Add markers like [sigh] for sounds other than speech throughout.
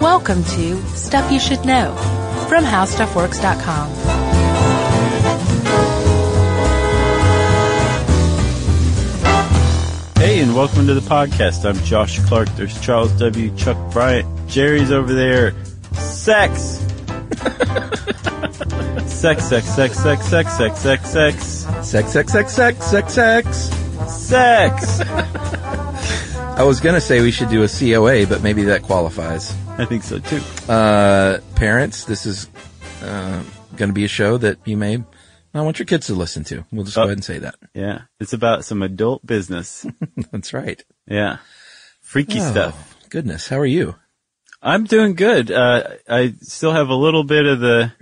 Welcome to Stuff You Should Know from HowStuffWorks.com. Hey, and welcome to the podcast. I'm Josh Clark. There's Charles W. Chuck Bryant. Jerry's over there. Sex! [laughs] sex, sex, sex, sex, sex, sex, sex, sex. Sex, sex, sex, sex, sex, sex. Sex! [laughs] I was gonna say we should do a COA, but maybe that qualifies. I think so too. Uh, parents, this is uh, gonna be a show that you may not want your kids to listen to. We'll just go Oh. ahead and say that. Yeah. It's about some adult business. [laughs] That's right. Yeah. Freaky Oh, stuff. Goodness, how are you? I'm doing good. Uh, I still have a little bit of the,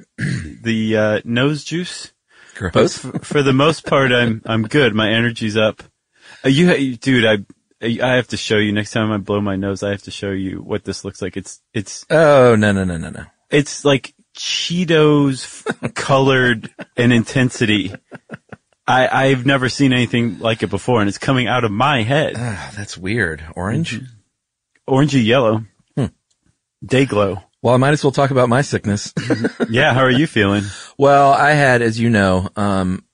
the, uh, nose juice. But f- for the most part, I'm, I'm good. My energy's up. Uh, you- dude, I, I have to show you next time I blow my nose. I have to show you what this looks like. It's, it's, Oh no no no no no. it's like Cheetos [laughs] colored and intensity. I, I've never seen anything like it before and it's coming out of my head. Ah, that's weird. Orange. Orangey yellow. Day glow. Well, I might as well talk about my sickness. [laughs] Yeah. How are you feeling? [laughs] well, I had, as you know, um,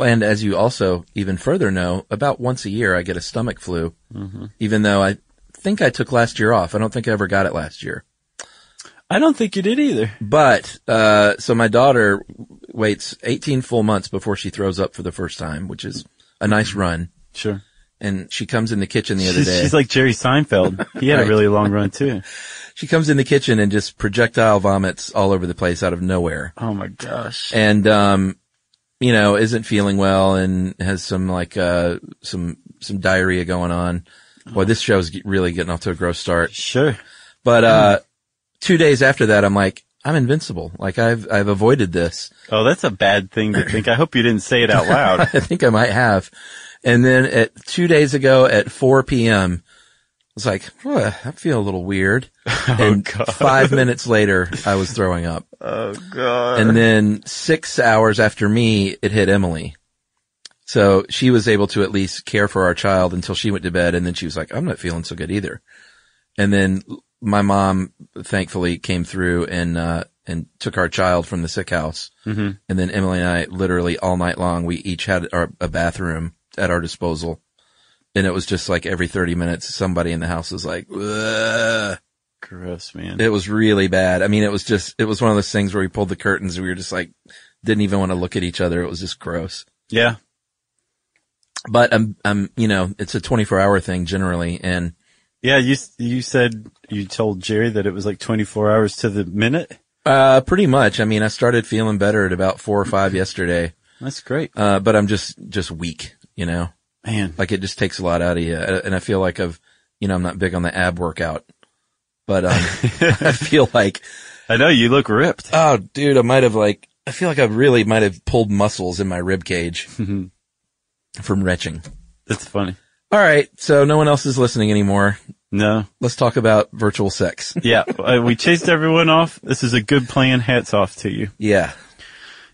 and as you also even further know, about once a year I get a stomach flu. Even though I think I took last year off, I don't think I ever got it last year. I don't think you did either. But uh, so my daughter waits 18 full months before she throws up for the first time, which is a nice run. Sure. And she comes in the kitchen the other [laughs] day. she's like Jerry Seinfeld. He had [laughs] Right. a really long run too. [laughs] she comes in the kitchen and just projectile vomits all over the place out of nowhere. Oh my gosh. And um, you know, isn't feeling well and has some like uh some some diarrhea going on. Boy, this show's ge- really getting off to a gross start. Sure. But uh, two days after that, I'm like, I'm invincible. Like I've I've avoided this. Oh, that's a bad thing to think. I hope you didn't say it out loud. [laughs] I think I might have. And then at two days ago at 4 p.m., was like, "Huh, I feel a little weird. [laughs] and [laughs] five minutes later, I was throwing up. oh god. And then six hours after me, it hit Emily. So she was able to at least care for our child until she went to bed. And then she was like, I'm not feeling so good either. And then my mom thankfully came through and, uh, and took our child from the sick house. Mm-hmm. And then Emily and I literally all night long, we each had our, a bathroom at our disposal. And it was just like every 30 minutes, somebody in the house was like, Ugh. Gross, man. It was really bad. I mean, it was just, it was one of those things where we pulled the curtains and we were just like, didn't even want to look at each other. It was just gross. yeah. But I'm, I'm, you know, it's a 24 hour thing generally. And Yeah, you you said you told Jerry that it was like 24 hours to the minute. Uh, pretty much. I mean, I started feeling better at about four or five yesterday. That's great, Uh, but I'm just, just weak, you know, man. like it just takes a lot out of you. And I feel like I've, you know, I'm not big on the ab workout, but, um, [laughs] I feel like, I know you look ripped. oh, dude, I might have like, I feel like I really might have pulled muscles in my rib cage from retching. That's funny. All right. So no one else is listening anymore. No, Let's talk about virtual sex. [laughs] yeah, uh, we chased everyone off. This is a good plan. Hats off to you. yeah.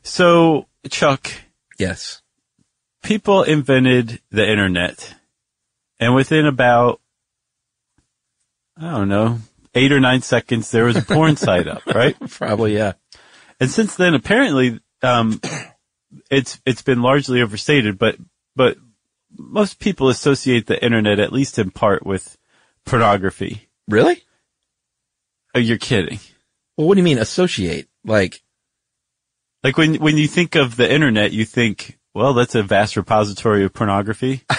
So, Chuck, Yes. People invented the internet, and within about I don't know eight or nine seconds, there was a porn [laughs] site up, right? Probably. Yeah. And since then, apparently, um, it's it's been largely overstated, but but most people associate the internet, at least in part, with pornography. Really? Oh, you're kidding. Well, what do you mean associate? Like, Like when, when you think of the internet, you think, well, that's a vast repository of pornography. [laughs]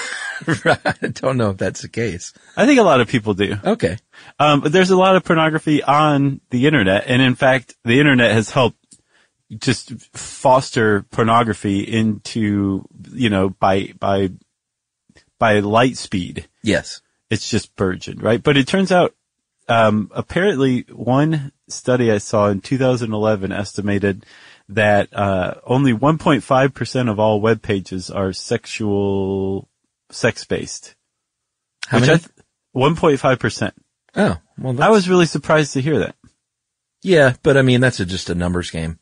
I don't know if that's the case. I think a lot of people do. Okay. Um, but there's a lot of pornography on the internet. And in fact, the internet has helped just foster pornography into, you know, by, by, by light speed. Yes. It's just burgeoned, right? But it turns out, um, apparently one study I saw in 2011 estimated that, uh, only 1.5% of all web pages are sexual, sex based. How many? Th- 1.5%. oh, well, I was really surprised to hear that. yeah, but I mean, that's a, just a numbers game.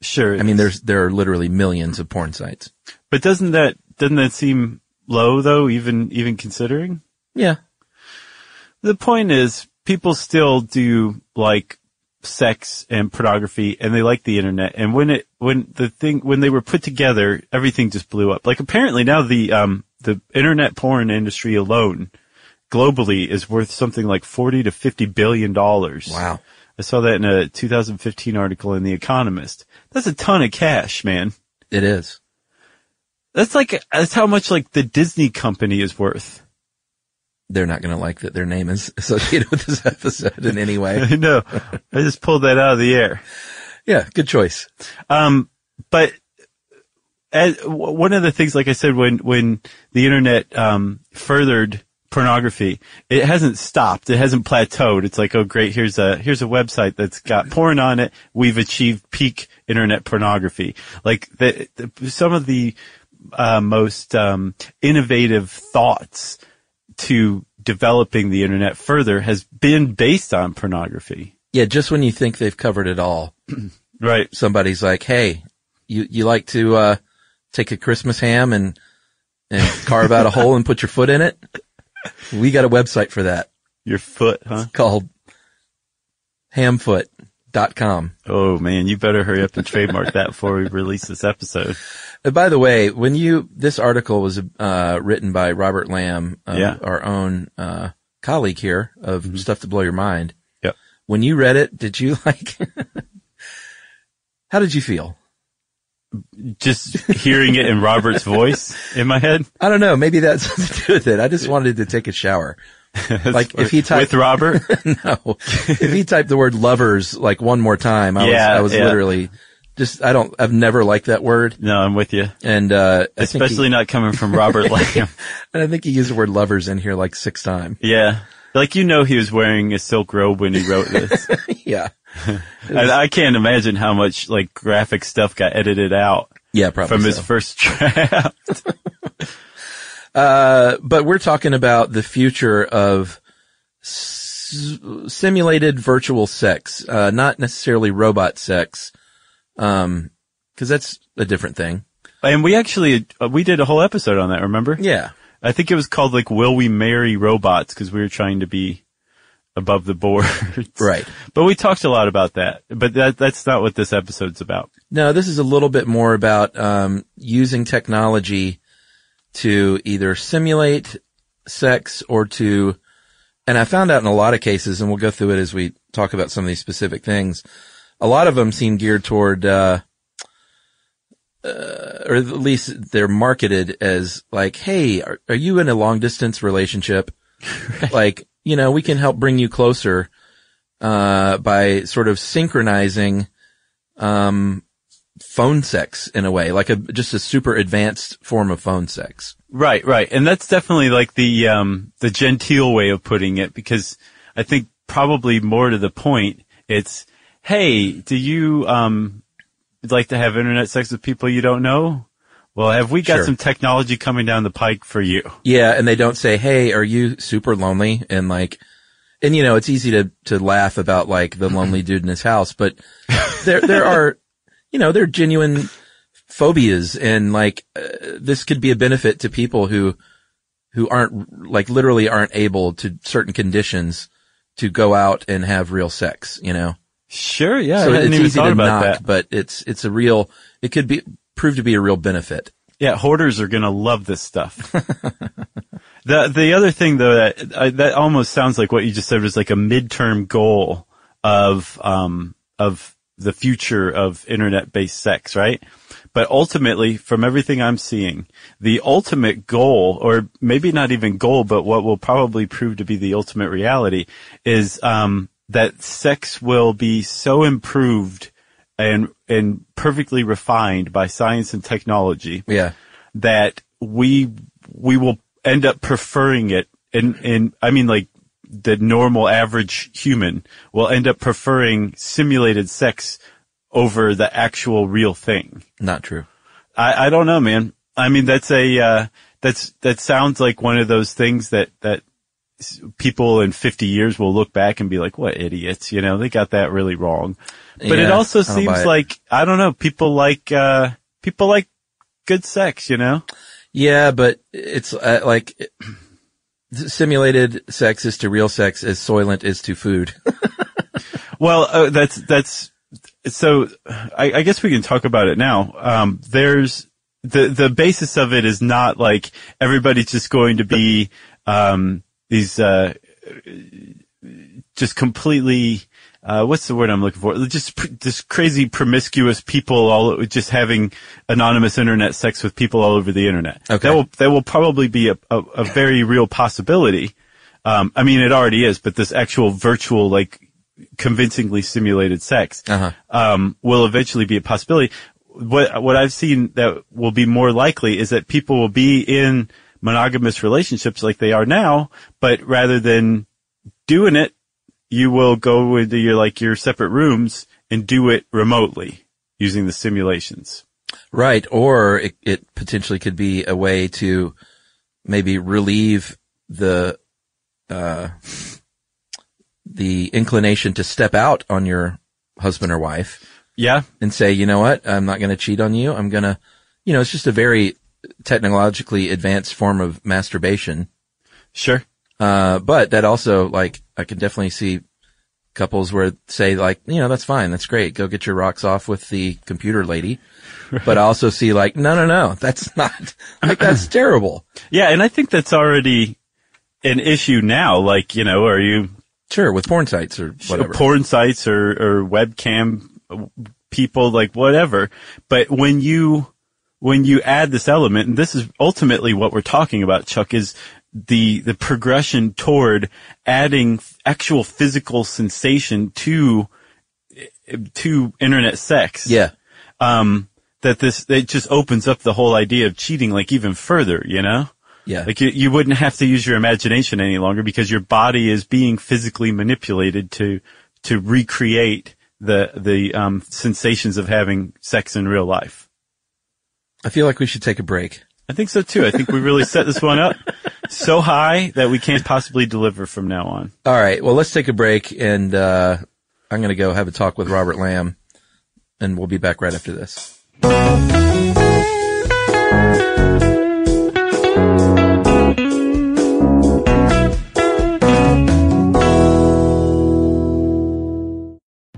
Sure. I mean, is. there's, there are literally millions of porn sites. but doesn't that, doesn't that seem low though, even, even considering? Yeah. The point is people still do like sex and pornography and they like the internet. And when it, when the thing, when they were put together, everything just blew up. Like apparently now the, um, the internet porn industry alone globally is worth something like 40 to 50 billion dollars. Wow. I saw that in a 2015 article in The Economist. That's a ton of cash, man. It is. That's like, that's how much like the Disney company is worth. They're not going to like that their name is associated with this episode in any way. [laughs] I know. I just pulled that out of the air. Yeah. Good choice. Um, but as, one of the things, like I said, when, when the internet, um, furthered pornography, it hasn't stopped. It hasn't plateaued. It's like, oh great, here's a, here's a website that's got porn on it. We've achieved peak internet pornography. Like the, the some of the, uh, most, um, innovative thoughts to developing the internet further has been based on pornography. Yeah. Just when you think they've covered it all, [clears throat] Right. somebody's like, Hey, you, you like to, uh, take a Christmas ham and, and carve out a hole and put your foot in it? We got a website for that Your foot, huh? called hamfoot.com. Oh man, you better hurry up and trademark that before we release this episode. Uh, By the way, when you, this article was, uh, written by Robert Lamb, uh, Yeah. our own, uh, colleague here of Stuff to Blow Your Mind. Yep. When you read it, did you [laughs] like, how did you feel? Just hearing it in Robert's voice in my head. I don't know. Maybe that's something to do with it. I just wanted to take a shower. [laughs] Like if he typed, with Robert, [laughs] no, if he typed the word lovers like one more time, I was, I was yeah. literally just, I don't, I've never liked that word. no, I'm with you. And, uh, I think he- Especially not coming from Robert [laughs] Lamb. and I think he used the word lovers in here like six times. Yeah, like you know, he was wearing a silk robe when he wrote this. [laughs] Yeah. [laughs] and I can't imagine how much like graphic stuff got edited out Yeah, probably from his first draft. Uh, but we're talking about the future of s- simulated virtual sex, uh, not necessarily robot sex. Um, cause that's a different thing. and we actually uh, we did a whole episode on that. Remember? Yeah. I think it was called like "Will We Marry Robots" because we were trying to be above the board. [laughs] Right. But we talked a lot about that. But that that's not what this episode's about. No, this is a little bit more about, um, using technology to either simulate sex or to, and I found out in a lot of cases, and we'll go through it as we talk about some of these specific things. A lot of them seem geared toward, uh, uh, or at least they're marketed as like, hey, are, are you in a long distance relationship? [laughs] Like, you know, we can help bring you closer, uh, by sort of synchronizing, um, phone sex in a way, like a, just a super advanced form of phone sex. Right, right. And that's definitely like the um the genteel way of putting it because I think probably more to the point it's hey, do you um like to have internet sex with people you don't know? Well, have we got Sure. some technology coming down the pike for you? Yeah. And they don't say, Hey, are you super lonely? And like, and you know, it's easy to, to laugh about like the lonely dude in his house, but there, there are, [laughs] you know, there are genuine phobias and like, uh, this could be a benefit to people who, who aren't like literally aren't able to certain conditions to go out and have real sex, you know? Sure, yeah. so I it's easy to about knock, that. but it's, it's a real, it could be, prove to be a real benefit. Yeah, hoarders are gonna love this stuff. [laughs] the the other thing though that I, that almost sounds like what you just said was like a midterm goal of um, of the future of internet based sex, right? But ultimately, from everything I'm seeing, the ultimate goal, or maybe not even goal, but what will probably prove to be the ultimate reality is, um, that sex will be so improved and, and perfectly refined by science and technology Yeah. that we, we will end up preferring it in, in, I mean like the normal average human will end up preferring simulated sex over the actual real thing. Not true. I, I don't know, man. I mean, that's a, uh, that's, that sounds like one of those things that, that people in 50 years will look back and be like, what idiots, you know, they got that really wrong. But it also I don't buy seems like, I don't know, people like, uh, people like good sex, you know? Yeah, but it's uh, like it- simulated sex is to real sex as Soylent is to food. [laughs] Well, uh, that's that's so. I, I guess we can talk about it now. Um, there's the the basis of it is not like everybody's just going to be um, these uh, just completely. Uh, what's the word I'm looking for? Just pr- just crazy promiscuous people all just having anonymous internet sex with people all over the internet. Okay. That will that will probably be a, a, a very real possibility. Um, I mean, it already is, but this actual virtual, like, convincingly simulated sex, Uh-huh. um, will eventually be a possibility. What, what I've seen that will be more likely is that people will be in monogamous relationships like they are now, but rather than doing it, you will go into your, like, your separate rooms and do it remotely using the simulations. Right. Or it, it potentially could be a way to maybe relieve the, uh, the inclination to step out on your husband or wife Yeah. and say, you know what? I'm not going to cheat on you. I'm going to, you know, it's just a very technologically advanced form of masturbation. Sure. Uh, but that also, like, I can definitely see couples where say like, you know, that's fine. That's great. Go get your rocks off with the computer lady. But I also see like, no, no, no, that's not, like, that's [clears throat] terrible. Yeah. And I think that's already an issue now. Like, you know, are you, Sure. With porn sites or whatever. porn sites or, or webcam people, like whatever. But when you, when you add this element, and this is ultimately what we're talking about, Chuck, is the, the progression toward adding actual physical sensation to, to internet sex. yeah. Um, that this, it just opens up the whole idea of cheating like even further, you know? Yeah. Like you, you wouldn't have to use your imagination any longer because your body is being physically manipulated to to recreate the the um, sensations of having sex in real life. I feel like we should take a break. I think so too. I think we really set this one up so high that we can't possibly deliver from now on. All right. Well, let's take a break and, uh, I'm going to go have a talk with Robert Lamb and we'll be back right after this.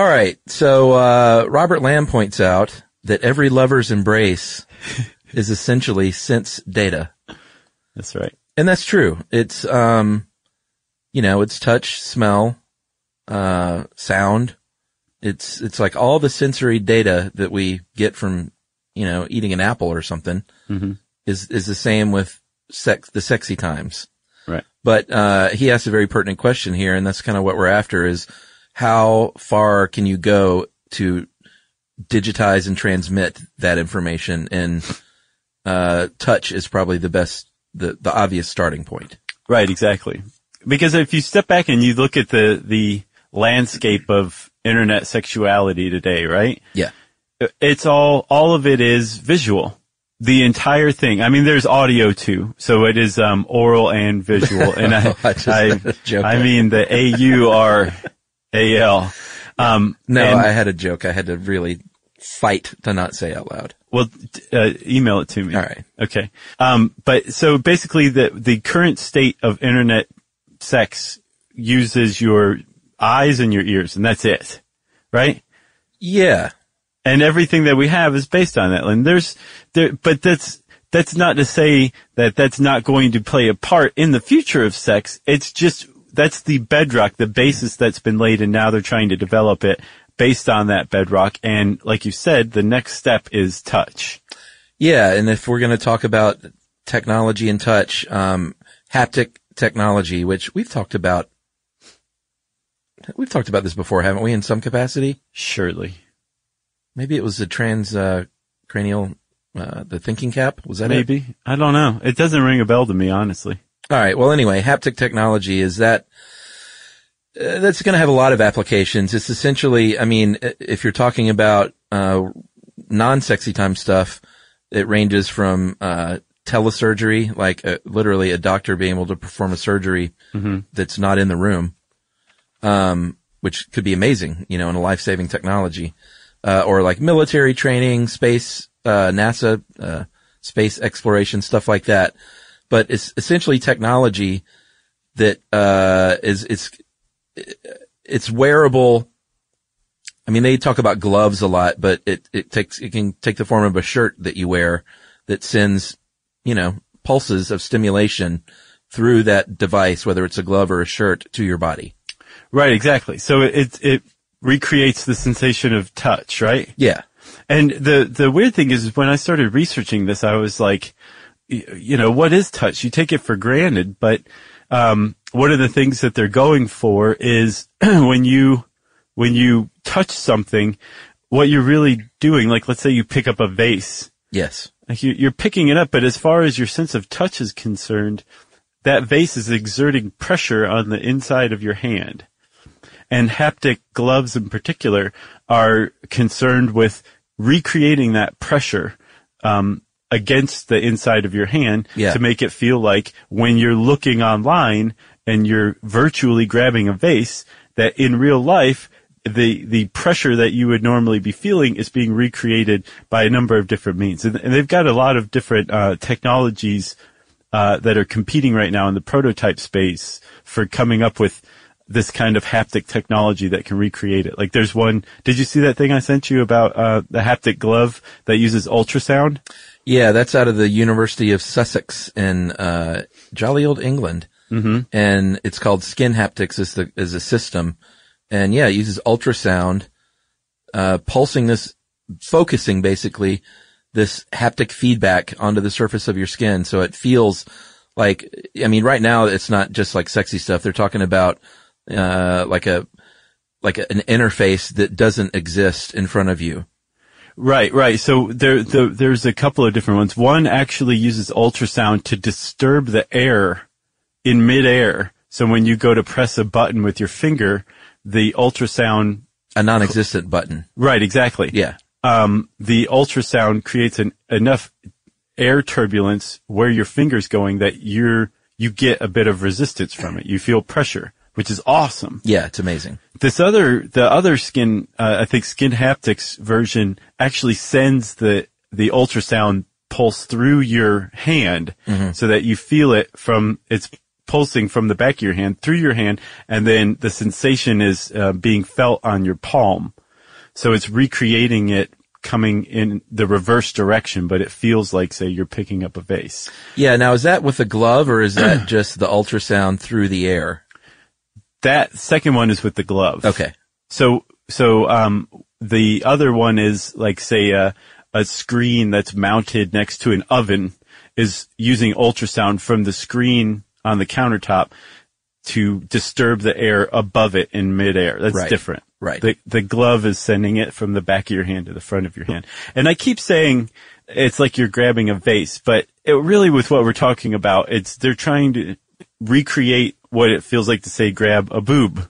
All right. So, uh, Robert Lamb points out that every lover's embrace [laughs] is essentially sense data. That's right. And that's true. It's, um, you know, it's touch, smell, uh, sound. It's, it's like all the sensory data that we get from, you know, eating an apple or something Mhm. is, is the same with sex, the sexy times. Right. But, uh, he asked a very pertinent question here, and that's kind of what we're after is how far can you go to digitize and transmit that information? And, uh, touch is probably the best, the, the obvious starting point. Right, exactly. Because if you step back and you look at the, the landscape of internet sexuality today, right? Yeah. It's all, all of it is visual. The entire thing. I mean, there's audio too. So it is, um, oral and visual. And [laughs] I, I I. [laughs] I mean the A-U-R-A-L. Um, No, and- I had a joke. I had to really fight to not say out loud. Well, uh, email it to me. All right. Okay. Um, but so basically the, the current state of internet sex uses your eyes and your ears and that's it. Right? Yeah. And everything that we have is based on that. And there's, there, but that's, that's not to say that that's not going to play a part in the future of sex. It's just, that's the bedrock, the basis that's been laid and now they're trying to develop it based on that bedrock. And like you said, the next step is touch. Yeah. And if we're going to talk about technology and touch, um, haptic technology, which we've talked about, we've talked about this before, haven't we, in some capacity? Surely. Maybe it was the trans, uh, cranial, uh, the thinking cap. Was that it? Maybe. I don't know. It doesn't ring a bell to me, honestly. All right. Well, anyway, haptic technology is that uh, that's going to have a lot of applications. It's essentially, I mean, if you're talking about uh, non-sexy time stuff, it ranges from uh, telesurgery, like uh, literally a doctor being able to perform a surgery Mhm. that's not in the room, um, which could be amazing, you know, in a life-saving technology, uh, or like military training, space, uh, NASA, uh, space exploration, stuff like that. But it's essentially technology that, uh, is, it's, it's wearable. I mean, they talk about gloves a lot, but it, it takes, it can take the form of a shirt that you wear that sends, you know, pulses of stimulation through that device, whether it's a glove or a shirt to your body. Right, exactly. So it, it, it recreates the sensation of touch, right? Yeah. And the, the weird thing is when I started researching this, I was like, you know, what is touch? You take it for granted, but, um, one of the things that they're going for is [clears throat] when you, when you touch something, what you're really doing, like let's say you pick up a vase, Yes. like you, you're picking it up, but as far as your sense of touch is concerned, that vase is exerting pressure on the inside of your hand. And haptic gloves in particular are concerned with recreating that pressure, um, against the inside of your hand Yeah. to make it feel like when you're looking online and you're virtually grabbing a vase, that in real life, the, the pressure that you would normally be feeling is being recreated by a number of different means. And, and they've got a lot of different, uh, technologies, uh, that are competing right now in the prototype space for coming up with this kind of haptic technology that can recreate it. Like there's one, did you see that thing I sent you about, uh, the haptic glove that uses ultrasound? Yeah, that's out of the University of Sussex in uh, jolly old England, Mhm. and it's called Skin Haptics is the is a system, and yeah, it uses ultrasound, uh, pulsing this, focusing basically this haptic feedback onto the surface of your skin, so it feels like I mean, right now it's not just like sexy stuff. They're talking about uh, like a like an interface that doesn't exist in front of you. Right, right. So there, the, there's a couple of different ones. One actually uses ultrasound to disturb the air in midair. So when you go to press a button with your finger, the ultrasound, A non-existent button. right, exactly. Yeah. Um, the ultrasound creates an, enough air turbulence where your finger's going that you're, you get a bit of resistance from it. You feel pressure, which is awesome. Yeah, it's amazing. This other, the other skin, uh, I think Skin Haptics version actually sends the, the ultrasound pulse through your hand so that you feel it from, it's pulsing from the back of your hand through your hand and then the sensation is uh, being felt on your palm. So it's recreating it coming in the reverse direction, but it feels like, say, you're picking up a vase. Yeah. Now, is that with a glove or is that [clears throat] just the ultrasound through the air? That second one is with the glove. Okay. So, so, um, the other one is like, say, a, a screen that's mounted next to an oven is using ultrasound from the screen on the countertop to disturb the air above it in midair. That's Right. different. Right. The, the glove is sending it from the back of your hand to the front of your hand. And I keep saying it's like you're grabbing a vase, but it really with what we're talking about, it's, they're trying to recreate what it feels like to say grab a boob.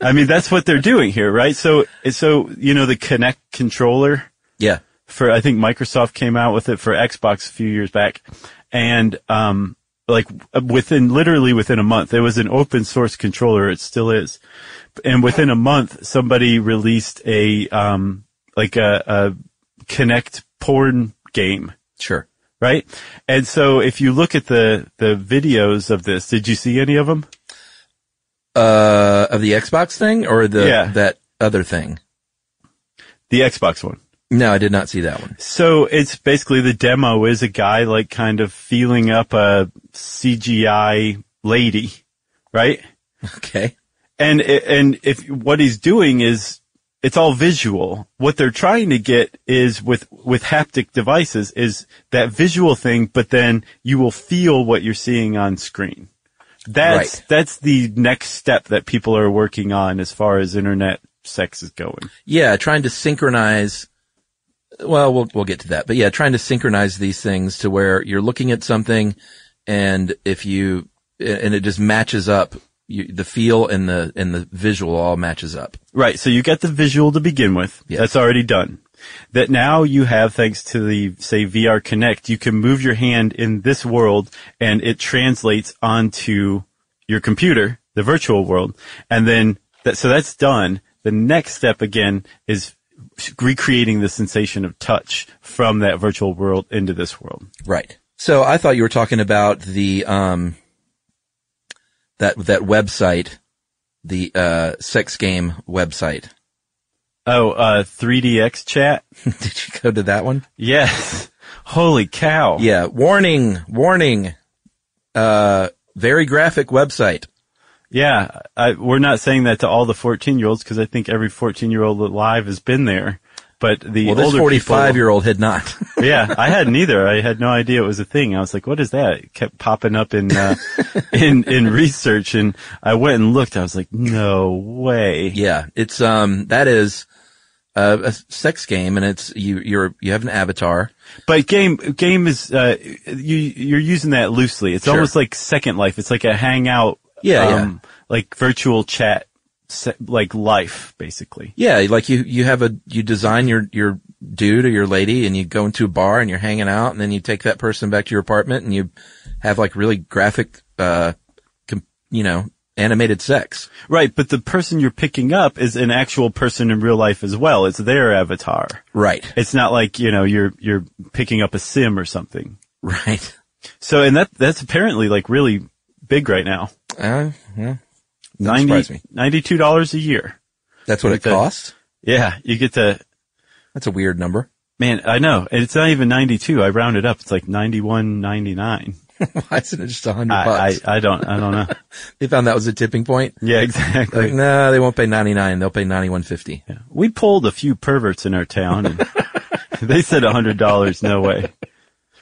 I mean, that's what they're doing here, right? So, so, you know, the Kinect controller Yeah. for, I think Microsoft came out with it for Xbox a few years back. And, um, like within, literally within a month, it was an open source controller. It still is. And within a month, somebody released a, um, like a, a Kinect porn game Sure. Right? And so if you look at the, the videos of this, did you see any of them? Uh, of the Xbox thing or the, Yeah. that other thing? The Xbox one. No, I did not see that one. So it's basically the demo is a guy like kind of feeling up a CGI lady, right? [laughs] Okay. And, and if what he's doing is it's all visual. What they're trying to get is with, with haptic devices is that visual thing, but then you will feel what you're seeing on screen. That's, Right. that's the next step that people are working on as far as internet sex is going. Yeah. Trying to synchronize. Well, we'll, we'll get to that, but yeah, trying to synchronize these things to where you're looking at something and if you, and it just matches up, you, the feel and the, and the visual all matches up. Right. So you get the visual to begin with. Yes. That's already done. That now you have, thanks to the, say, VR Kinect, you can move your hand in this world and it translates onto your computer, the virtual world. And then that, so that's done. The next step again is recreating the sensation of touch from that virtual world into this world. Right. So I thought you were talking about the, um, that, that website, the, uh, sex game website. Oh, uh, 3DX chat? [laughs] Did you go to that one? Yes. Holy cow. Yeah. Warning, warning. Uh, very graphic website. Yeah, I, we're not saying that to all the 14 year olds because I think every 14 year old alive has been there. But the Well, this 45 people, year old had not. [laughs] yeah, I hadn't either. I had no idea it was a thing. I was like, what is that? It kept popping up in, uh, [laughs] in, in research and I went and looked. I was like, no way. yeah. It's, um, that is a, a sex game and it's, you, you're, you have an avatar. But game, game is, uh, you, you're using that loosely. It's Sure. almost like Second Life. It's like a hangout. Yeah, um, Like virtual chat, like life, basically. Yeah. Like you, you have a, you design your, your dude or your lady and you go into a bar and you're hanging out and then you take that person back to your apartment and you have like really graphic, uh, com- you know, animated sex. Right, but the person you're picking up is an actual person in real life as well. It's their avatar. Right. It's not like, you know, you're, you're picking up a sim or something. Right. So, and that, that's apparently like really big right now. Uh, yeah. Doesn't surprise me. $92 a year. That's what it the- costs. Yeah, you get to, That's a weird number. man, I know. And it's not even 92. I rounded up. It's like 91.99. [laughs] Why isn't it just a hundred I, bucks? I, I don't, I don't know. [laughs] they found that was a tipping point. Yeah, exactly. Like, no, they won't pay 99. They'll pay 91.50. Yeah. We pulled a few perverts in our town and [laughs] they said a hundred dollars, no way.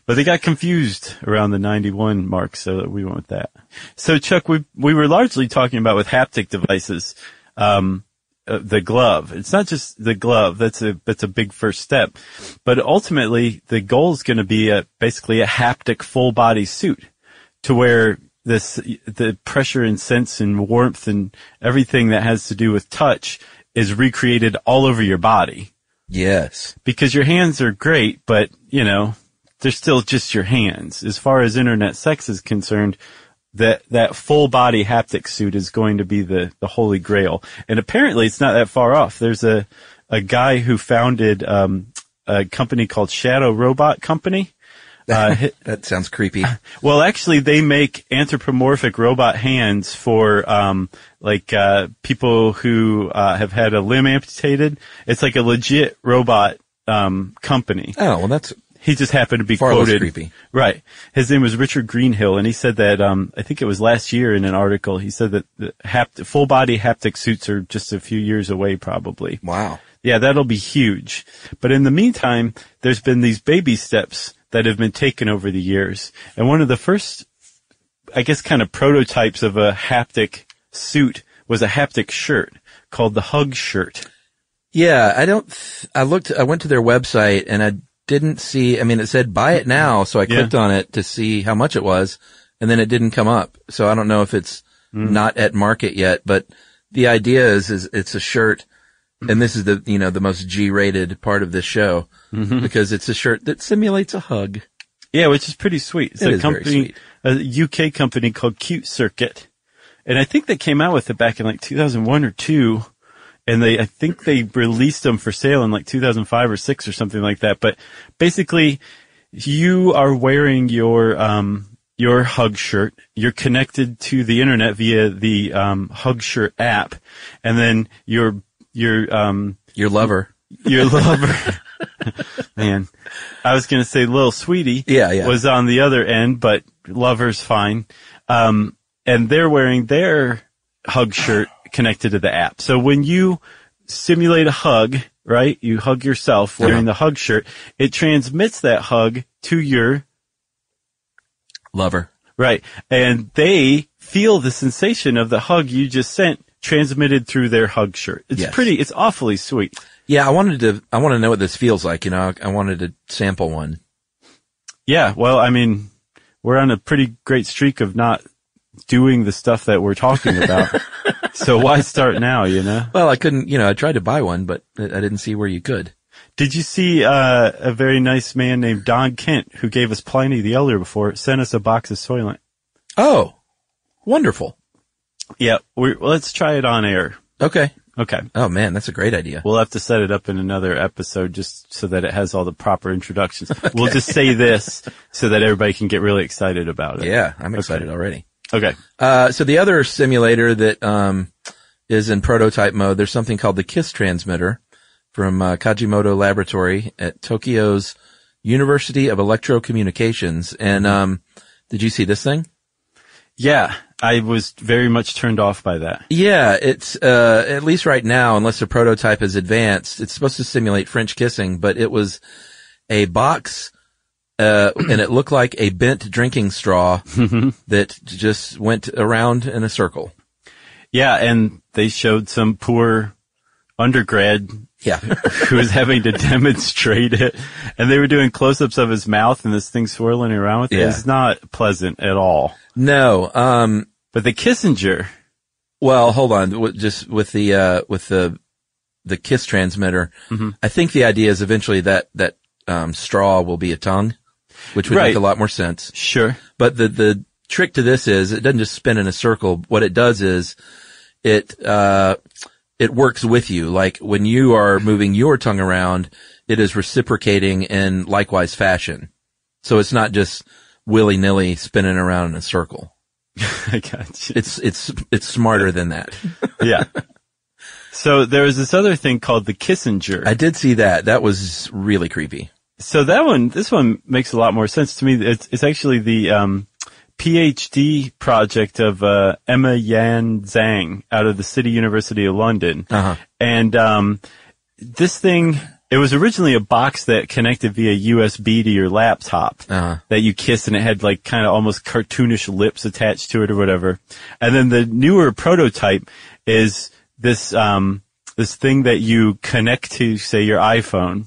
But they got confused around the 91 mark, so we went with that. So Chuck, we, we were largely talking about with haptic devices, um, uh, the glove. It's not just the glove. That's a, that's a big first step. But ultimately, the goal is going to be a, basically a haptic full body suit to where this, the pressure and sense and warmth and everything that has to do with touch is recreated all over your body. Yes. Because your hands are great, but, you know, they're still just your hands. As far as internet sex is concerned, that, that full body haptic suit is going to be the, the holy grail. And apparently it's not that far off. There's a, a guy who founded, um, a company called Shadow Robot Company. [laughs] Uh, That sounds creepy. [laughs] well, actually, they make anthropomorphic robot hands for um, like uh, people who uh, have had a limb amputated. It's like a legit robot um, company. Oh, well, that's He just happened to be Far quoted. creepy. Right. His name was Richard Greenhill, and he said that um, I think it was last year in an article. He said that the hapt- full body haptic suits are just a few years away, probably. wow. Yeah, that'll be huge. But in the meantime, there's been these baby steps that have been taken over the years. And one of the first, I guess, kind of prototypes of a haptic suit was a haptic shirt called the Hug shirt. Yeah, I don't. Th- I looked. I went to their website and I didn't see. I mean, it said buy it now, so I Yeah. clicked on it to see how much it was, and then it didn't come up. So I don't know if it's Mm. not at market yet. But the idea is, is it's a shirt, and this is the you know the most G-rated part of this show Mm-hmm. because it's a shirt that simulates a hug. Yeah, which is pretty sweet. It's It a company, a UK company called Cute Circuit. And I think they came out with it back in like 2001 or 2. And they, I think they released them for sale in like 2005 or 6 or something like that. But basically, you are wearing your, um, your hug shirt. You're connected to the internet via the, um, hug shirt app. And then your, your, um, Your lover. your lover. [laughs] Man, I was going to say little sweetie. Yeah, yeah. Was on the other end, but lover's fine. Um, and they're wearing their hug shirt connected to the app. So when you simulate a hug, right? You hug yourself wearing Uh-huh. the hug shirt. It transmits that hug to your Lover. Right. And they feel the sensation of the hug you just sent transmitted through their hug shirt. It's Yes. pretty, it's awfully sweet. Yeah, I wanted to. I want to know what this feels like. You know, I, I wanted to sample one. Yeah. Well, I mean, we're on a pretty great streak of not doing the stuff that we're talking about. [laughs] so why start now, you know? Well, I couldn't. You know, I tried to buy one, but I didn't see where you could. Did you see, uh, a very nice man named Don Kent who gave us Pliny the Elder before, sent us a box of Soylent? Oh, wonderful. Yeah. We're, well, let's try it on air. Okay. Okay. Oh man, that's a great idea. We'll have to set it up in another episode just so that it has all the proper introductions. We'll [laughs] just say this so that everybody can get really excited about it. Yeah, I'm excited already. Okay. Uh, so the other simulator that um, is in prototype mode, there's something called the KISS transmitter from uh, Kajimoto Laboratory at Tokyo's University of Electrocommunications. And um, did you see this thing? Yeah. I was very much turned off by that. Yeah, it's uh, at least right now, unless the prototype is advanced, it's supposed to simulate French kissing, but it was a box. Uh, and it looked like a bent drinking straw [laughs] that just went around in a circle. Yeah. And they showed some poor undergrad Yeah. [laughs] who was having to demonstrate it. And they were doing close-ups of his mouth and this thing swirling around with it. Yeah. It's not pleasant at all. no, um, But the Kissinger, Well, hold on. Just with the uh, with the the kiss transmitter, Mm-hmm. I think the idea is eventually that that um, straw will be a tongue, which would Right. make a lot more sense. sure. But the the trick to this is it doesn't just spin in a circle. What it does is it uh, it works with you. Like when you are moving your tongue around, it is reciprocating in likewise fashion. So it's not just willy nilly spinning around in a circle. [laughs] I got you. It's it's it's smarter than that. [laughs] Yeah. So there was this other thing called the Kissinger. I did see that. That was really creepy. So that one, this one makes a lot more sense to me. It's, it's actually the um, PhD project of uh, Emma Yan Zhang out of the City University of London. Uh-huh. And um, this thing, it was originally a box that connected via USB to your laptop Uh-huh. that you kiss, and it had like kind of almost cartoonish lips attached to it or whatever. And then the newer prototype is this um, this thing that you connect to, say, your iPhone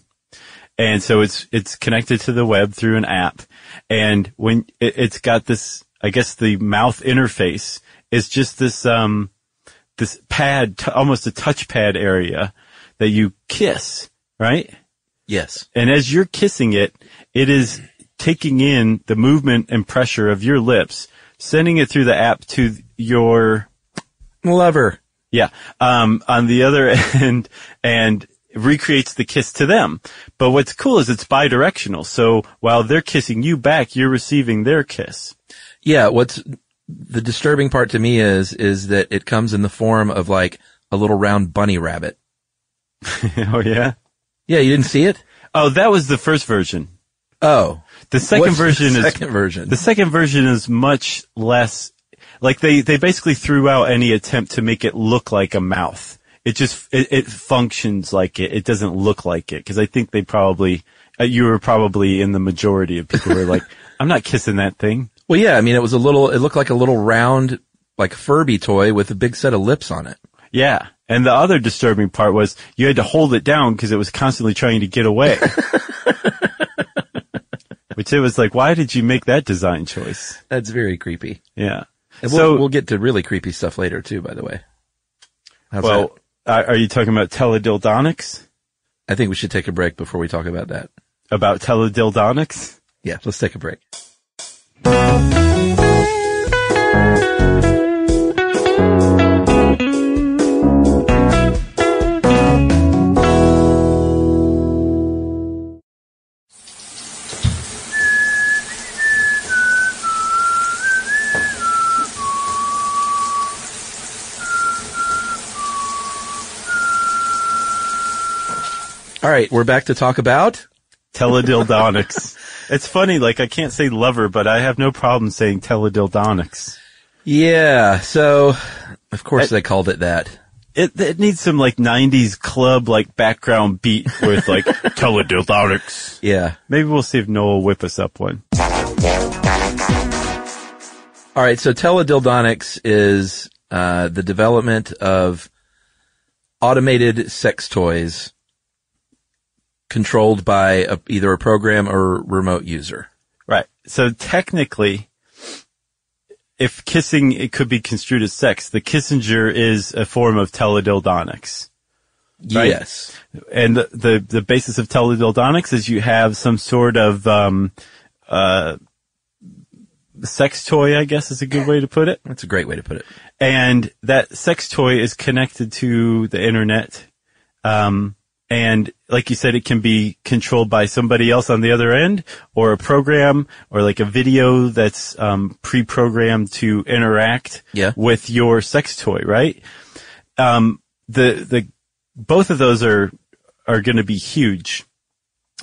and so it's it's connected to the web through an app and when it, it's got this i guess the mouth interface is just this um this pad t- almost a touchpad area that you kiss right Yes. and as you're kissing it it is taking in the movement and pressure of your lips sending it through the app to your Lover. yeah. Um, on the other [laughs] end, and recreates the kiss to them. But what's cool is it's bidirectional. So while they're kissing you back, you're receiving their kiss. Yeah, what's the disturbing part to me is is that it comes in the form of like a little round bunny rabbit. [laughs] oh yeah? Yeah, you didn't see it? Oh, that was the first version. Oh. The second What's the version is second version? The second version is much less like they they basically threw out any attempt to make it look like a mouth. It just it, it functions like it. It doesn't look like it because I think they probably uh, you were probably in the majority of people who were like, [laughs] I'm not kissing that thing. Well, yeah, I mean, it was a little, it looked like a little round, like Furby toy with a big set of lips on it. Yeah. And the other disturbing part was you had to hold it down because it was constantly trying to get away. [laughs] Which it was like, why did you make that design choice? That's very creepy. Yeah. And so we'll, we'll get to really creepy stuff later too, by the way. How's well, uh, are you talking about teledildonics? I think we should take a break before we talk about that. About teledildonics? Yeah, let's take a break. All right, we're back to talk about teledildonics. [laughs] it's funny, like I can't say lover, but I have no problem saying teledildonics. Yeah, so of course they called it that. It it needs some like '90s club like background beat with like [laughs] teledildonics. Yeah. Maybe we'll see if Noah will whip us up one. All right, so teledildonics is uh, the development of automated sex toys controlled by a, either a program or remote user. Right. So technically, if kissing it could be construed as sex, the Kissenger is a form of teledildonics. Right? Yes. And the, the, the basis of teledildonics is you have some sort of, um, uh, sex toy, I guess is a good way to put it. That's a great way to put it. And that sex toy is connected to the internet. Um, and like you said, it can be controlled by somebody else on the other end or a program or like a video that's, um, pre-programmed to interact Yeah. with your sex toy, right? Um, the, the, both of those are, are going to be huge,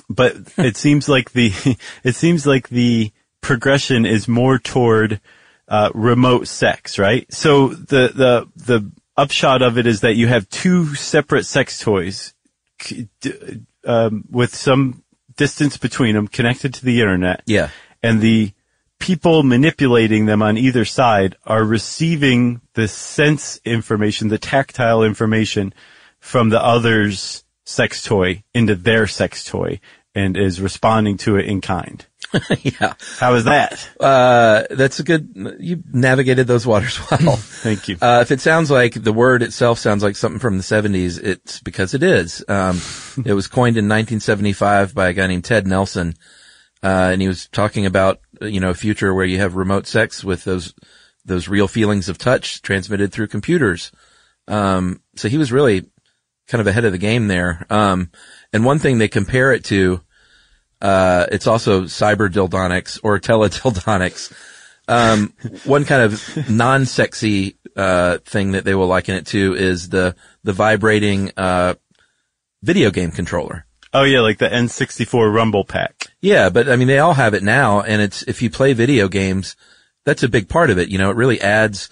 but [laughs] it seems like the, [laughs] it seems like the progression is more toward, uh, remote sex, right? So the, the, the upshot of it is that you have two separate sex toys um, with some distance between them connected to the internet. Yeah. And the people manipulating them on either side are receiving the sense information, the tactile information from the other's sex toy into their sex toy and is responding to it in kind. [laughs] yeah. How is that? Uh, that's a good, you navigated those waters [laughs] well. Thank you. Uh, if it sounds like the word itself sounds like something from the 70s, it's because it is. Um, it was coined in 1975 by a guy named Ted Nelson. Uh, and he was talking about, you know, a future where you have remote sex with those, those real feelings of touch transmitted through computers. Um, so he was really kind of ahead of the game there. Um, and one thing they compare it to, uh, it's also cyber dildonics or teledildonics. Um, one kind of non-sexy, uh, thing that they will liken it to is the, the vibrating, uh, video game controller. Oh yeah, like the N64 Rumble Pack. Yeah, but I mean, they all have it now, and it's, if you play video games, that's a big part of it. You know, it really adds,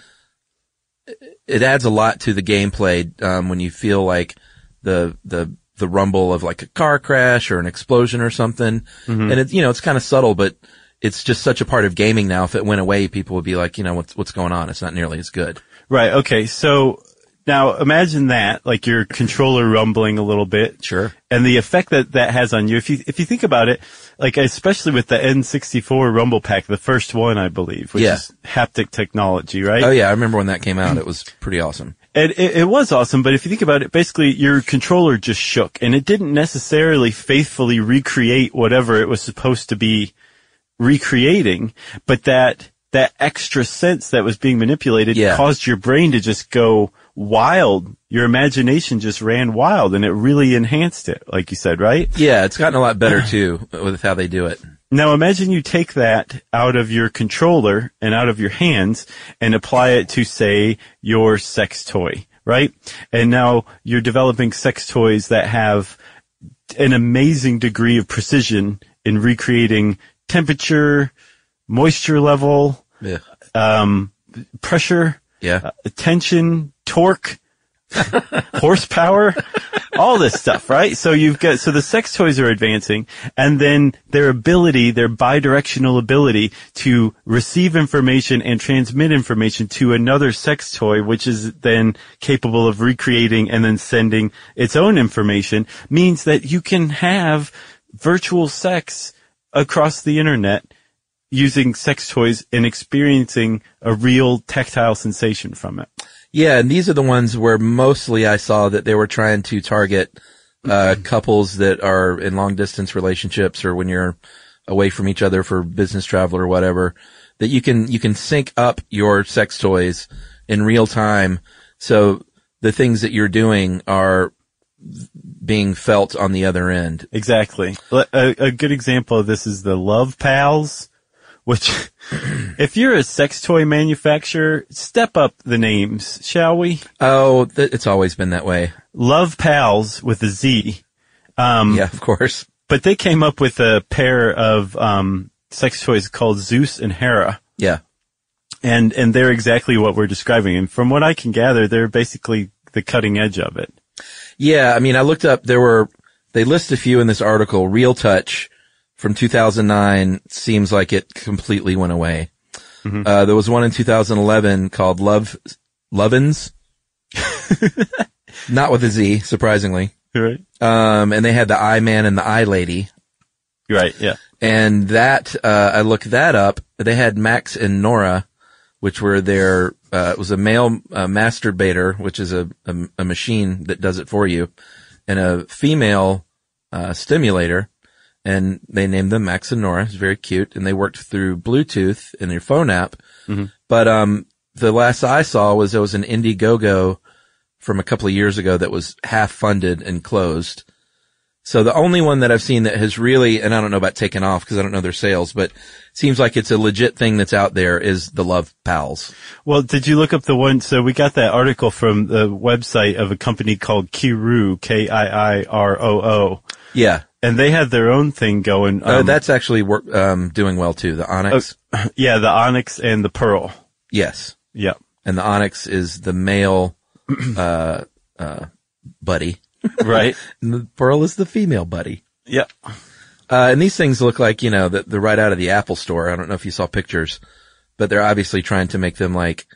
it adds a lot to the gameplay, um, when you feel like the, the, the rumble of like a car crash or an explosion or something. Mhm. And it's, you know, it's kind of subtle, but it's just such a part of gaming now. If it went away, people would be like, you know, what's, what's going on? It's not nearly as good. Right. Okay. So now imagine that, like your controller rumbling a little bit. Sure. And the effect that that has on you. If you, if you think about it, like especially with the N64 Rumble Pack, the first one, I believe, which Yeah. is haptic technology, right? Oh yeah. I remember when that came out. It was pretty awesome. And it, it was awesome, but if you think about it, basically your controller just shook and it didn't necessarily faithfully recreate whatever it was supposed to be recreating, but that, that extra sense that was being manipulated Yeah. caused your brain to just go wild. Your imagination just ran wild and it really enhanced it, like you said, right? Yeah, it's gotten a lot better too with how they do it. Now imagine you take that out of your controller and out of your hands and apply it to say your sex toy, right? And now you're developing sex toys that have an amazing degree of precision in recreating temperature, moisture level, Yeah. um, pressure, Yeah. uh, tension, torque, horsepower, all this stuff, right? So you've got, so the sex toys are advancing and then their ability, their bidirectional ability to receive information and transmit information to another sex toy, which is then capable of recreating and then sending its own information means that you can have virtual sex across the internet using sex toys and experiencing a real tactile sensation from it. Yeah, and these are the ones where mostly I saw that they were trying to target uh, couples that are in long distance relationships or when you're away from each other for business travel or whatever. That you can you can sync up your sex toys in real time, so the things that you're doing are being felt on the other end. Exactly. A, a good example of this is the Lovepalz, which [clears throat] if you're a sex toy manufacturer, step up the names, shall we? Oh, th- it's always been that way. Lovepalz with a Z. Um, Yeah, of course. but they came up with a pair of, um, sex toys called Zeus and Hera. Yeah. And, and they're exactly what we're describing. And from what I can gather, they're basically the cutting edge of it. Yeah, I mean, I looked up, there were, they list a few in this article. Real Touch from 2009 seems like it completely went away. Uh, there was one in 2011 called Love, Lovense. [laughs] Not with a Z, surprisingly. Right. Um, and they had the Eye Man and the Eye Lady. Right. Yeah. And that, uh, I looked that up. They had Max and Nora, which were their, uh, it was a male uh, masturbator, which is a, a, a machine that does it for you, and a female, uh, stimulator. And they named them Max and Nora. It's very cute. And they worked through Bluetooth in their phone app. But, um, the last I saw was there was an Indiegogo from a couple of years ago that was half funded and closed. So the only one that I've seen that has really, and I don't know about taking off because I don't know their sales, but seems like it's a legit thing that's out there is the Lovepalz. Well, did you look up the one? So we got that article from the website of a company called Kiiroo, K-I-I-R-O-O. Yeah. And they had their own thing going. Uh, um, that's actually work, um, doing well too. The Onyx. [laughs] yeah, the Onyx and the Pearl. yes. Yeah. And the Onyx is the male, [clears throat] uh, uh, buddy. Right. [laughs] And the Pearl is the female buddy. yeah. Uh, and these things look like, you know, that they're right out of the Apple store. I don't know if you saw pictures, but they're obviously trying to make them like,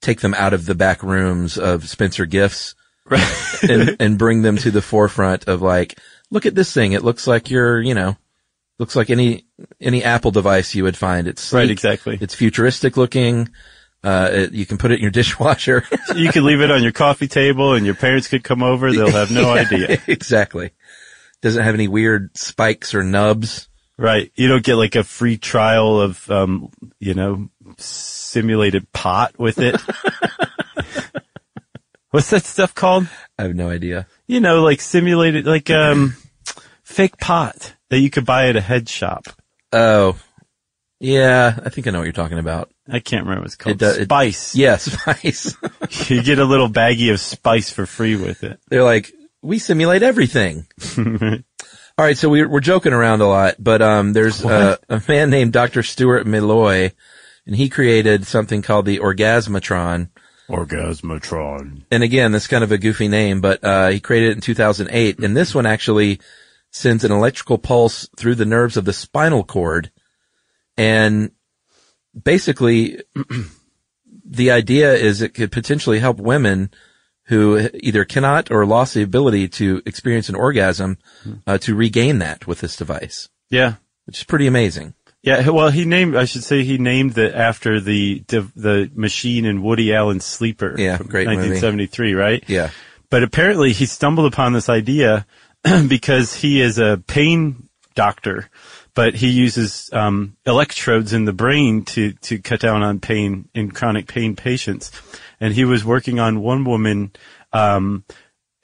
take them out of the back rooms of Spencer Gifts Right. and, [laughs] and bring them to the forefront of like, look at this thing. It looks like you're, you know, looks like any, any Apple device you would find. It's right. Exactly. It's futuristic looking. Uh, it, you can put it in your [laughs] dishwasher. you could leave it on your coffee table and your parents could come over. They'll have no [laughs] idea. [laughs] exactly. Doesn't have any weird spikes or nubs. Right. You don't get like a free trial of, um, you know, simulated pot with it. [laughs] What's that stuff called? I have no idea. You know, like simulated, like, um, [clears throat] fake pot that you could buy at a head shop. Oh, yeah. I think I know what you're talking about. I can't remember what it's called. It does- it- spice. Yeah, [laughs] spice. [laughs] you get a little baggie of spice for free with it. They're like, we simulate everything. All right, so we're, we're joking around a lot, but um, there's a, a man named Dr. Stuart Meloy, and he created something called the Orgasmatron. Orgasmatron. And again, that's kind of a goofy name, but uh, he created it in 2008, and this one actually sends an electrical pulse through the nerves of the spinal cord, and basically, [clears throat] the idea is it could potentially help women who either cannot or lost the ability to experience an orgasm uh, to regain that with this device, Yeah. which is pretty amazing. Yeah, well, he named, I should say he named it after the, the machine in Woody Allen's Sleeper. Yeah, from great movie. 1973, right? Yeah. But apparently he stumbled upon this idea [clears throat] because he is a pain doctor, but he uses, um, electrodes in the brain to, to cut down on pain in chronic pain patients. and he was working on one woman, um,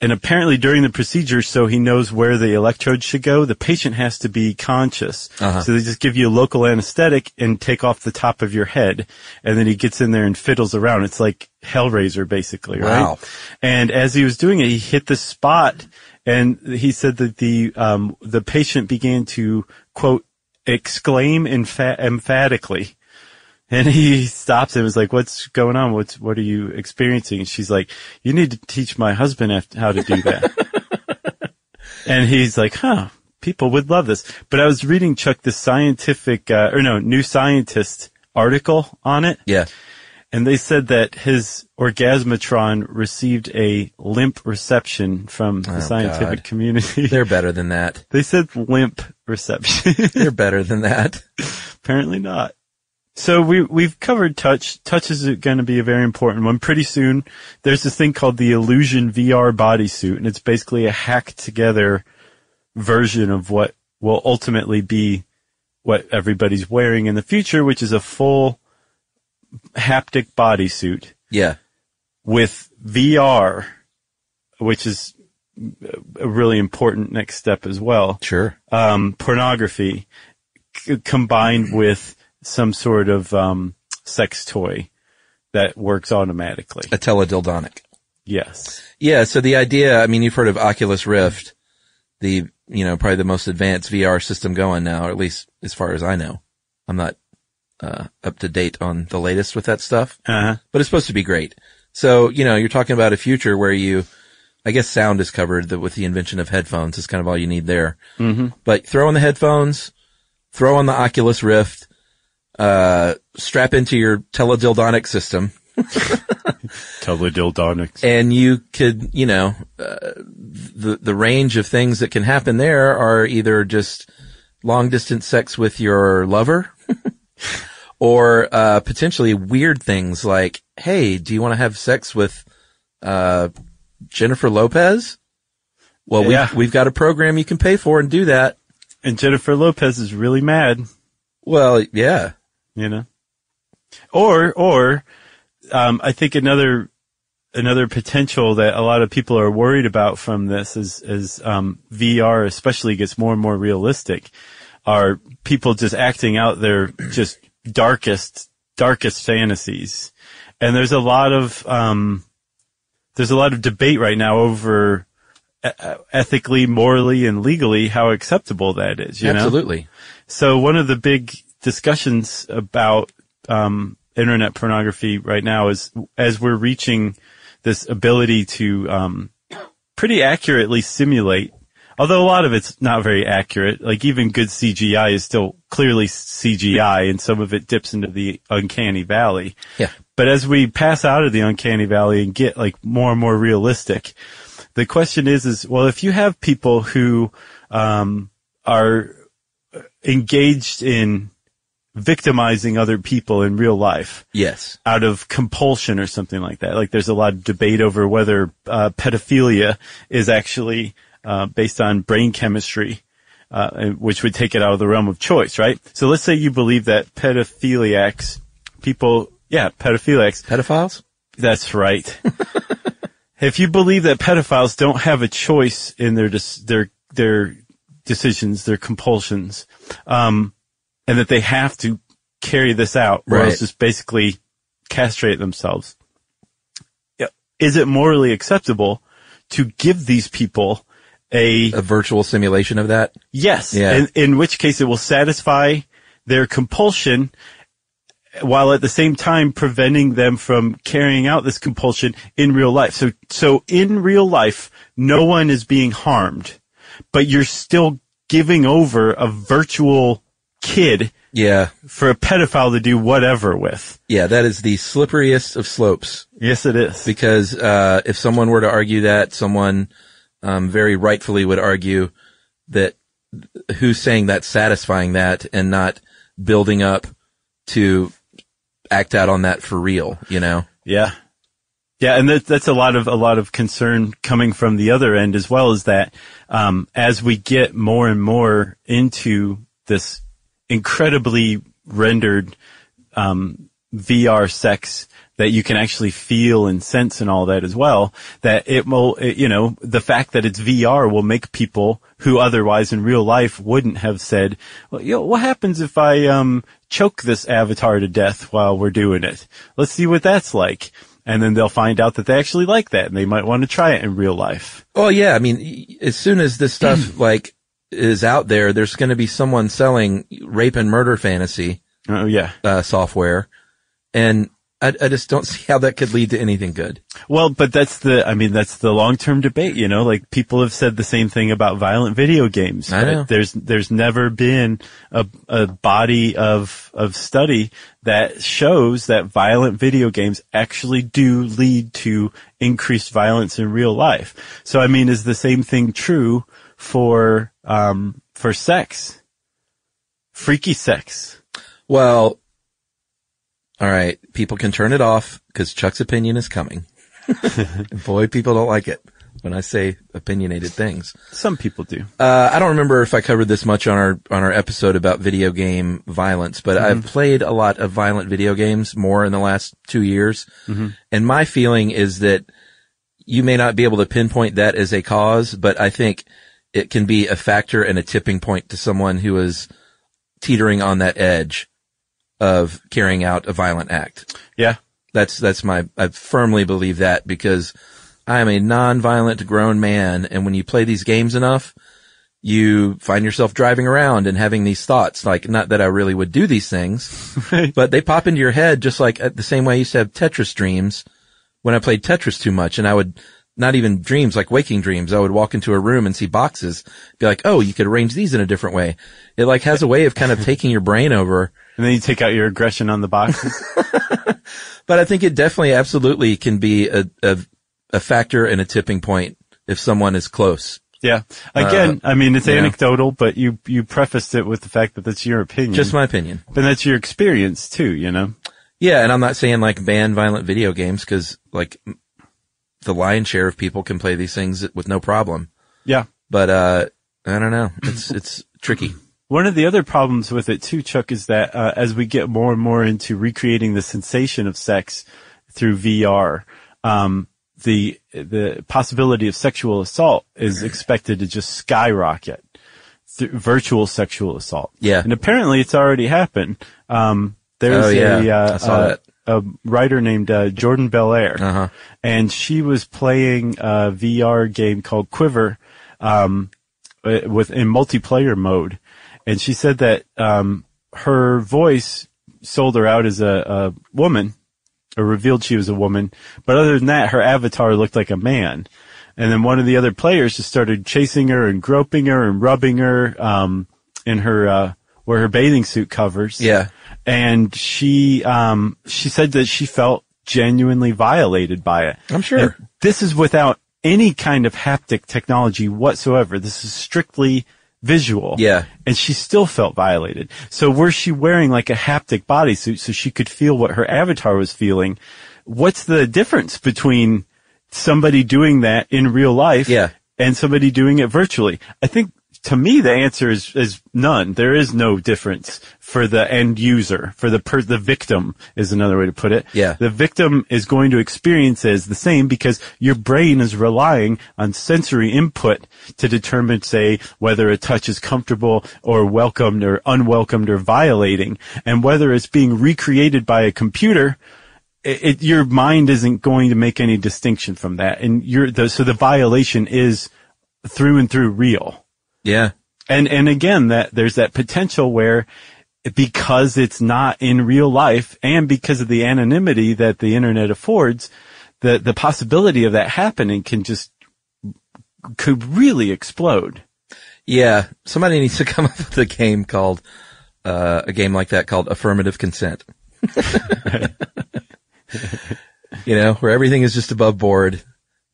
and apparently during the procedure, so he knows where the electrode should go, the patient has to be conscious. Uh-huh. So they just give you a local anesthetic and take off the top of your head. And then he gets in there and fiddles around. It's like Hellraiser basically, right? Wow. And as he was doing it, he hit the spot and he said that the, um, the patient began to quote, exclaim empha- emphatically. And he stops and was like, what's going on? What's, what are you experiencing? And she's like, you need to teach my husband how to do that. [laughs] and he's like, huh, people would love this. But I was reading Chuck, the scientific, uh, or no, new scientist article on it. Yeah. And they said that his orgasmatron received a limp reception from the Oh, scientific God. community. [laughs] They're better than that. they said limp reception. They're better than that. [laughs] Apparently not. So we we've covered touch. Touch is going to be a very important one. Pretty soon, there's this thing called the Illusion VR bodysuit, and it's basically a hacked together version of what will ultimately be what everybody's wearing in the future, which is a full haptic bodysuit Yeah. with VR, which is a really important next step as well Sure. um, pornography c- combined with some sort of um, sex toy that works automatically. A teledildonic. Yes. Yeah. So the idea, I mean, you've heard of Oculus Rift, the, you know, probably the most advanced VR system going now, or at least as far as I know. I'm not, uh, up to date on the latest with that stuff, Uh-huh. but it's supposed to be great. So, you know, you're talking about a future where you, I guess sound is covered with the invention of headphones is kind of all you need there. Mm-hmm. But throw on the headphones, throw on the Oculus Rift, uh, strap into your teledildonic system, Teledildonics. and you could, you know, uh, the the range of things that can happen there are either just long distance sex with your lover, [laughs] or uh, potentially weird things like, hey, do you want to have sex with uh, Jennifer Lopez? Well, Yeah. we've, we've got a program you can pay for and do that. And Jennifer Lopez is really mad, Well, yeah, you know. Or, or, um, I think another, another potential that a lot of people are worried about from this is, is, um, VR especially gets more and more realistic are people just acting out their just darkest, darkest fantasies. And there's a lot of, um, there's a lot of debate right now over ethically, morally, and legally how acceptable that is, you know? absolutely. So one of the big discussions about um, internet pornography right now is as we're reaching this ability to um, pretty accurately simulate, although a lot of it's not very accurate. Like even good CGI is still clearly CGI, and some of it dips into the uncanny valley. Yeah. But as we pass out of the uncanny valley and get like more and more realistic, the question is, is well, if you have people who um, are engaged in victimizing other people in real life Yes. out of compulsion or something like that. Like there's a lot of debate over whether uh, pedophilia is actually uh, based on brain chemistry, uh, which would take it out of the realm of choice, right? So let's say you believe that pedophiliacs, people, yeah, pedophiliacs, Pedophiles? that's right. [laughs] if you believe that pedophiles don't have a choice in their dis- their their decisions, their compulsions, um, and that they have to carry this out, or Right. else just basically castrate themselves, is it morally acceptable to give these people a A virtual simulation of that? Yes. Yeah. In, in which case it will satisfy their compulsion while at the same time preventing them from carrying out this compulsion in real life. So, so in real life, no one is being harmed, but you're still giving over a virtual kid Yeah. for a pedophile to do whatever with. Yeah, that is the slipperiest of slopes. Yes, it is. because uh, if someone were to argue that, someone um, very rightfully would argue that who's saying that's satisfying that and not building up to act out on that for real, you know? Yeah. Yeah, and that, that's a lot of a lot of concern coming from the other end as well. Is that um, as we get more and more into this incredibly rendered um, VR sex that you can actually feel and sense and all that as well, that it will, it, you know, the fact that it's VR will make people who otherwise in real life wouldn't have said, well, you know, what happens if I, um, choke this avatar to death while we're doing it? Let's see what that's like. And then they'll find out that they actually like that and they might want to try it in real life. Oh yeah, I mean, as soon as this stuff [clears throat] like is out there, there's going to be someone selling rape and murder fantasy Oh yeah. uh, software, and I, I just don't [laughs] see how that could lead to anything good. Well, but that's the, I mean, that's the long-term debate, you know, like people have said the same thing about violent video games. I know. right? There's, there's never been a, a body of, of study that shows that violent video games actually do lead to increased violence in real life. So, I mean, is the same thing true for, um, for sex? Freaky sex. Well, all right, people can turn it off because Chuck's opinion is coming. [laughs] Boy, people don't like it when I say opinionated things. Some people do. Uh, I don't remember if I covered this much on our on our episode about video game violence, but I've played a lot of violent video games more in the last two years, and my feeling is that you may not be able to pinpoint that as a cause, but I think it can be a factor and a tipping point to someone who is teetering on that edge of carrying out a violent act. Yeah. That's, that's my, I firmly believe that because I am a non-violent grown man. And when you play these games enough, you find yourself driving around and having these thoughts, like not that I really would do these things, [laughs] but they pop into your head just like uh, the same way I used to have Tetris dreams when I played Tetris too much and I would not even dreams, like waking dreams. I would walk into a room and see boxes, be like, oh, you could arrange these in a different way. It like has a way of kind of taking your brain over. And then you take out your aggression on the boxes. [laughs] But I think it definitely absolutely can be a, a, a factor and a tipping point if someone is close. Yeah. Uh, Again, I mean, it's anecdotal, but you, you prefaced it with the fact that that's your opinion. Just my opinion. But that's your experience too, you know? Yeah. And I'm not saying like ban violent video games because like the lion's share of people can play these things with no problem. Yeah. But, uh, I don't know. It's, it's tricky. One of the other problems with it too, Chuck, is that uh, as we get more and more into recreating the sensation of sex through VR, um, the the possibility of sexual assault is expected to just skyrocket. Th- virtual sexual assault. Yeah. and apparently it's already happened. Um, there's Oh, yeah. a, uh, I saw uh, that. A writer named uh, Jordan Belamire, Uh-huh. and she was playing a VR game called QuiVr um, uh, with in multiplayer mode, and she said that um, her voice sold her out as a, a woman, or revealed she was a woman. But other than that, her avatar looked like a man. And then one of the other players just started chasing her and groping her and rubbing her um, in her uh, where her bathing suit covers. Yeah. And she um, she said that she felt genuinely violated by it. I'm sure. And this is without any kind of haptic technology whatsoever. This is strictly visual. Yeah. And she still felt violated. So were she wearing like a haptic bodysuit so she could feel what her avatar was feeling? What's the difference between somebody doing that in real life Yeah. and somebody doing it virtually? I think to me the answer is, is none. There is no difference for the end user, for the per, the victim is another way to put it. Yeah. The victim is going to experience it as the same because your brain is relying on sensory input to determine, say, whether a touch is comfortable or welcomed or unwelcomed or violating. And whether it's being recreated by a computer, it, it, your mind isn't going to make any distinction from that. And you're the, so the violation is through and through real. Yeah. And, and again, that there's that potential where because it's not in real life and because of the anonymity that the internet affords, the, the possibility of that happening can just, could really explode. Yeah. Somebody needs to [laughs] come up with a game called, uh, a game like that called affirmative consent. [laughs] you know, where everything is just above board.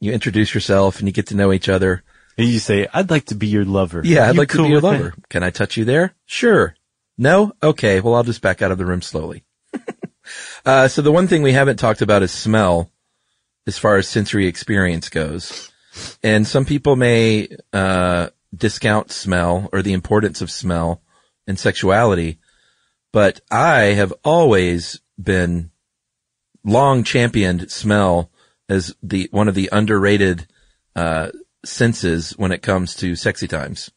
You introduce yourself and you get to know each other. And you say, I'd like to be your lover. Yeah, I'd You like to be your with that? lover. Can I touch you there? Sure. No? Okay. Well, I'll just back out of the room slowly. [laughs] uh, so the one thing we haven't talked about is smell as far as sensory experience goes. And some people may, uh, discount smell or the importance of smell in sexuality, but I have always been long championed smell as the, one of the underrated, uh, senses when it comes to sexy times.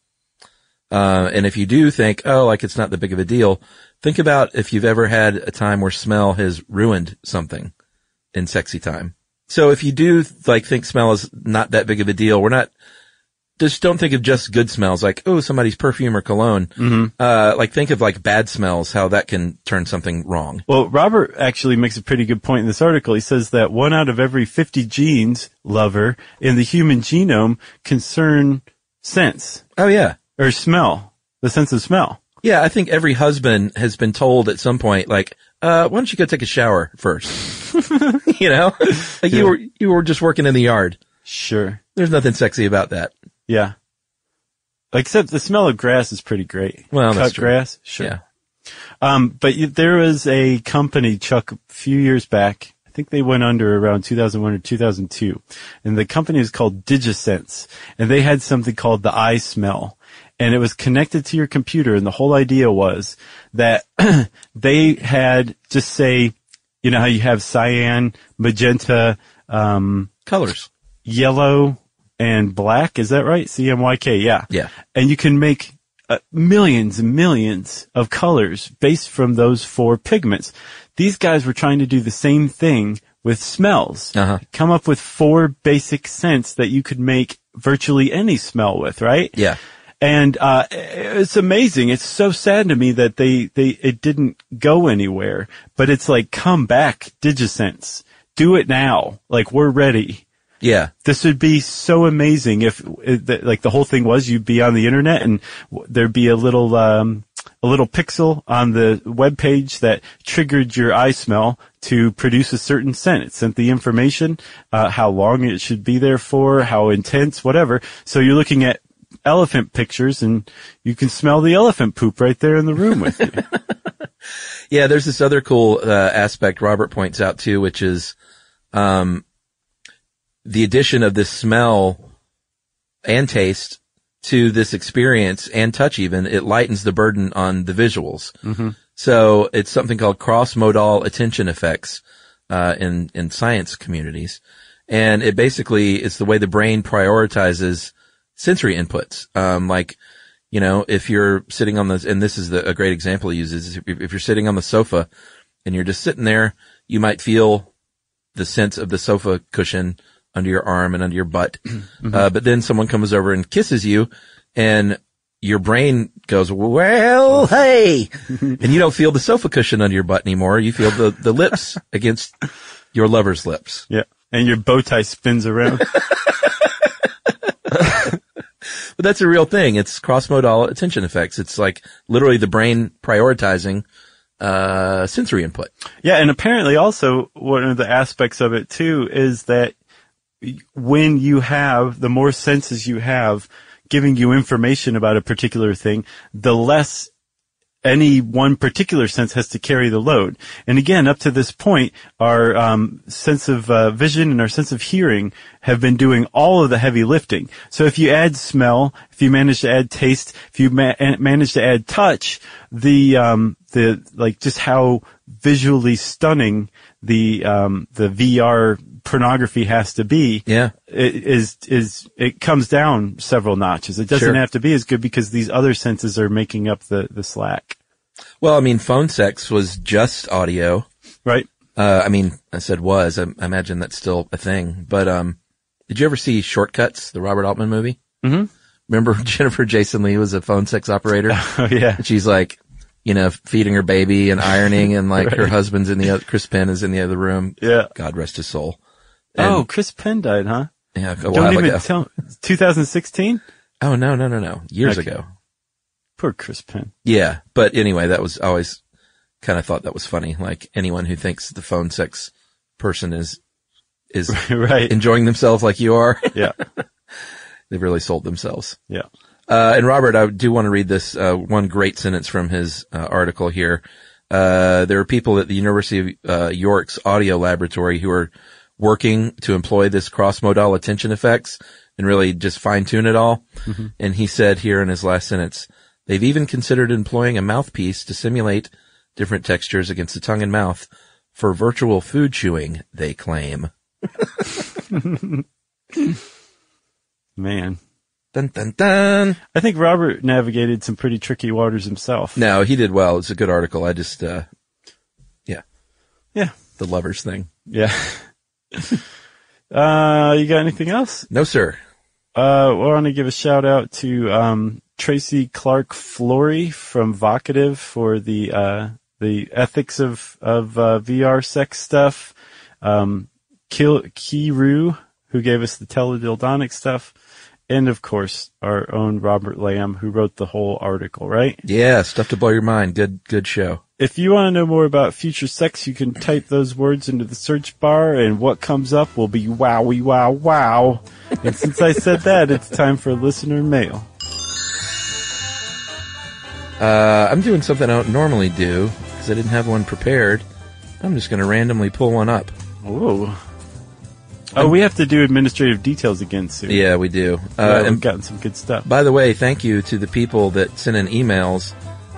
Uh, and if you do think, oh, like it's not that big of a deal, think about if you've ever had a time where smell has ruined something in sexy time. So if you do like think smell is not that big of a deal, we're not, just don't think of just good smells like, oh, somebody's perfume or cologne. Mm-hmm. Uh, like think of like bad smells, how that can turn something wrong. Well, Robert actually makes a pretty good point in this article. He says that one out of every 50 genes, lover, in the human genome concern sense Oh yeah. or smell, the sense of smell. Yeah, I think every husband has been told at some point, like, uh, why don't you go take a shower first? [laughs] you know, like you were, you were just working in the yard. Sure. There's nothing sexy about that. Yeah. Except the smell of grass is pretty great. Well, Cut grass. Sure. Yeah. Um, but you, there was a company, Chuck, a few years back. I think they went under around 2001 or 2002. And the company was called DigiScents. And they had something called the iSmell. And it was connected to your computer. And the whole idea was that [clears throat] they had just say, you know how you have cyan, magenta, um, Colors. yellow and black. Is that right? CMYK. Yeah. Yeah. And you can make uh, millions and millions of colors based from those four pigments. These guys were trying to do the same thing with smells. Uh-huh. Come up with four basic scents that you could make virtually any smell with, right? Yeah. And uh, it's amazing. It's so sad to me that they they it didn't go anywhere. But it's like, come back, DigiScents, do it now. Like we're ready. Yeah. This would be so amazing if, like, the whole thing was you'd be on the internet and there'd be a little, um, a little pixel on the web page that triggered your iSmell to produce a certain scent. It sent the information, uh, how long it should be there for, how intense, whatever. So you're looking at elephant pictures and you can smell the elephant poop right there in the room with you. [laughs] [laughs] Yeah, there's this other cool uh, aspect Robert points out too, which is um, the addition of this smell and taste to this experience and touch. Even it lightens the burden on the visuals. So it's something called cross-modal attention effects uh, in in science communities, and it basically is the way the brain prioritizes sensory inputs. Um, like you know, if you're sitting on the, and this is the, a great example he uses, if, if you're sitting on the sofa and you're just sitting there, you might feel the sense of the sofa cushion under your arm and under your butt. [clears throat] Uh, but then someone comes over and kisses you and your brain goes, well, hey, and you don't feel the sofa cushion under your butt anymore. You feel the, the lips [laughs] against your lover's lips. yeah. And your bow tie spins around. [laughs] But that's a real thing. It's cross-modal attention effects. It's like literally the brain prioritizing, uh, sensory input. Yeah, and apparently also one of the aspects of it too is that when you have, the more senses you have giving you information about a particular thing, the less any one particular sense has to carry the load. And again, up to this point, our um, sense of uh, vision and our sense of hearing have been doing all of the heavy lifting. So if you add smell, if you manage to add taste, if you ma- manage to add touch, the um, the like just how visually stunning the um, the VR pornography has to be Yeah. it is is it comes down several notches. It doesn't Sure. have to be as good because these other senses are making up the the slack, Well, I mean, phone sex was just audio. right? Uh, I mean, I said was. I, I imagine that's still a thing. But um, did you ever see Short Cuts, the Robert Altman movie? Mm-hmm. Remember [laughs] Jennifer Jason Lee was a phone sex operator? [laughs] Oh yeah, And she's like, you know, feeding her baby and ironing, and like [laughs] her husband's in the other. Chris Penn is in the other room. yeah. God rest his soul. And- oh, Chris Penn died, huh? yeah, a Don't while even ago. tell. [laughs] 2016. oh no, no, no, no, years Okay. ago. Poor Chris Penn. Yeah, but anyway, that was always kind of thought that was funny. Like anyone who thinks the phone sex person is is [laughs] right. enjoying themselves like you are, [laughs] yeah. they've really sold themselves. Yeah. Uh, and Robert, I do want to read this uh, one great sentence from his uh, article here. Uh, there are people at the University of uh, York's audio laboratory who are working to employ this cross-modal attention effects and really just fine-tune it all. And he said here in his last sentence, they've even considered employing a mouthpiece to simulate different textures against the tongue and mouth, for virtual food chewing, they claim. [laughs] Man. Dun dun dun. I think Robert navigated some pretty tricky waters himself. No, he did well. It's a good article. I just, uh, yeah, Yeah. the lovers thing. Yeah. [laughs] uh, you got anything else? No, sir. Uh, I want to give a shout out to, um, Tracy Clark Flory from Vocativ for the, uh, the ethics of, of, uh, VR sex stuff. Um, Kil- Kiiroo, who gave us the teledildonic stuff. And of course, our own Robert Lamb, who wrote the whole article, right? Yeah, stuff to blow your mind. Good, good show. If you want to know more about future sex, you can type those words into the search bar and what comes up will be wowie wow wow. And since I said that, it's time for listener mail. Uh, I'm doing something I don't normally do because I didn't have one prepared. I'm just going to randomly pull one up. Whoa. Oh, we have to do administrative details again soon. Yeah, we do. Yeah, Uh, we've and gotten some good stuff. by the way, thank you to the people that sent in emails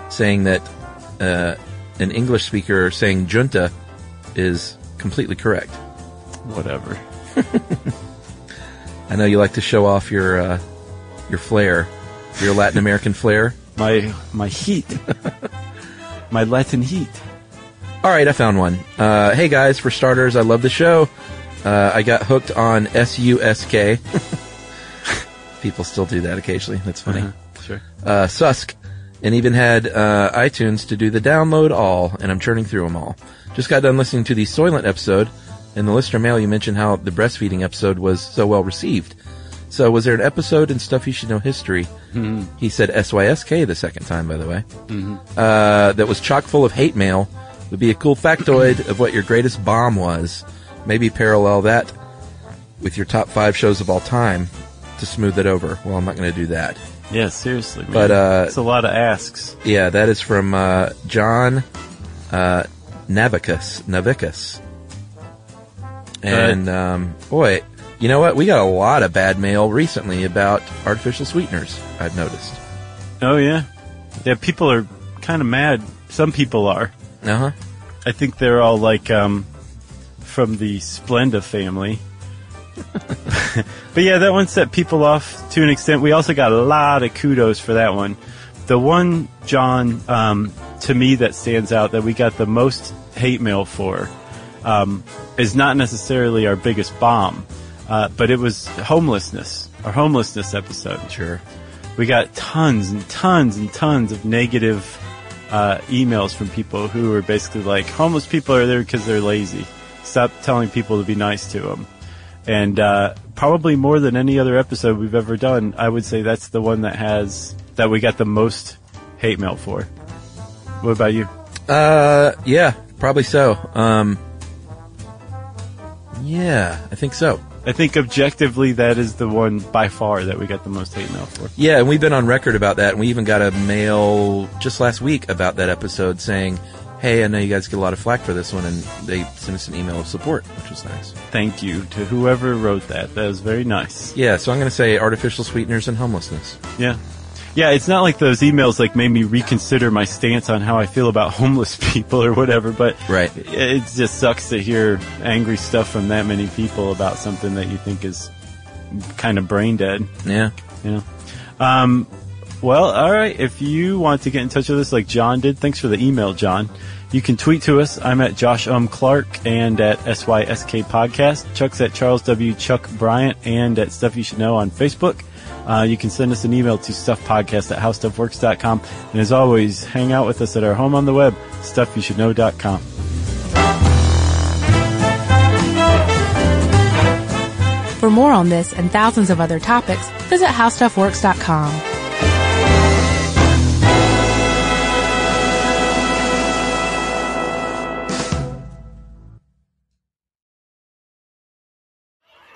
saying that uh, an English speaker saying junta is completely correct. Whatever. [laughs] I know you like to show off your uh, your flair, your Latin American [laughs] flair. My my heat. [laughs] my Latin heat. All right, I found one. Uh, hey guys, for starters, I love the show. Uh, I got hooked on SUSK. People still do that occasionally. That's funny. Sure. Uh, Susk, and even had uh, iTunes to do the download all, and I'm churning through them all. Just got done listening to the Soylent episode. In the listener mail, you mentioned how the breastfeeding episode was so well received. So, was there an episode in Stuff You Should Know History? He said SYSK the second time, by the way. Uh, that was chock full of hate mail. Would be a cool factoid of what your greatest bomb was. Maybe parallel that with your top five shows of all time to smooth it over. Well, I'm not going to do that. Yeah, seriously, man. But, uh, it's a lot of asks. Yeah, that is from uh, John uh, Navicus. Navicus. And um, boy, you know what? We got a lot of bad mail recently about artificial sweeteners. I've noticed. Oh yeah, yeah. People are kind of mad. Some people are. Uh huh. I think they're all like um, from the Splenda family. [laughs] but yeah, that one set people off to an extent. We also got a lot of kudos for that one. The one, John, um, to me that stands out that we got the most hate mail for um, is not necessarily our biggest bomb, uh, but it was homelessness, our homelessness episode. Sure. We got tons and tons and tons of negative uh, emails from people who were basically like, homeless people are there because they're lazy. Stop telling people to be nice to them. And uh, probably more than any other episode we've ever done, I would say that's the one that has that we got the most hate mail for. What about you? Uh, yeah, probably so. Um, yeah, I think so. I think objectively that is the one by far that we got the most hate mail for. Yeah, and we've been on record about that, and we even got a mail just last week about that episode saying, "Hey, I know you guys get a lot of flack for this one," and they sent us an email of support, which was nice. Thank you to whoever wrote that. That was very nice. Yeah, so I'm going to say artificial sweeteners and homelessness. Yeah. Yeah, it's not like those emails like made me reconsider my stance on how I feel about homeless [laughs] people or whatever, but Right. it just sucks to hear angry stuff from that many people about something that you think is kind of brain dead. Yeah. Yeah. Um, well, all right. If you want to get in touch with us like John did, thanks for the email, John. You can tweet to us. I'm at Josh Um Clark and at SYSK Podcast. Chuck's at Charles W. Chuck Bryant and at Stuff You Should Know on Facebook. Uh, you can send us an email to stuffpodcast at howstuffworks.com. And as always, hang out with us at our home on the web, stuffyoushouldknow.com. For more on this and thousands of other topics, visit howstuffworks.com.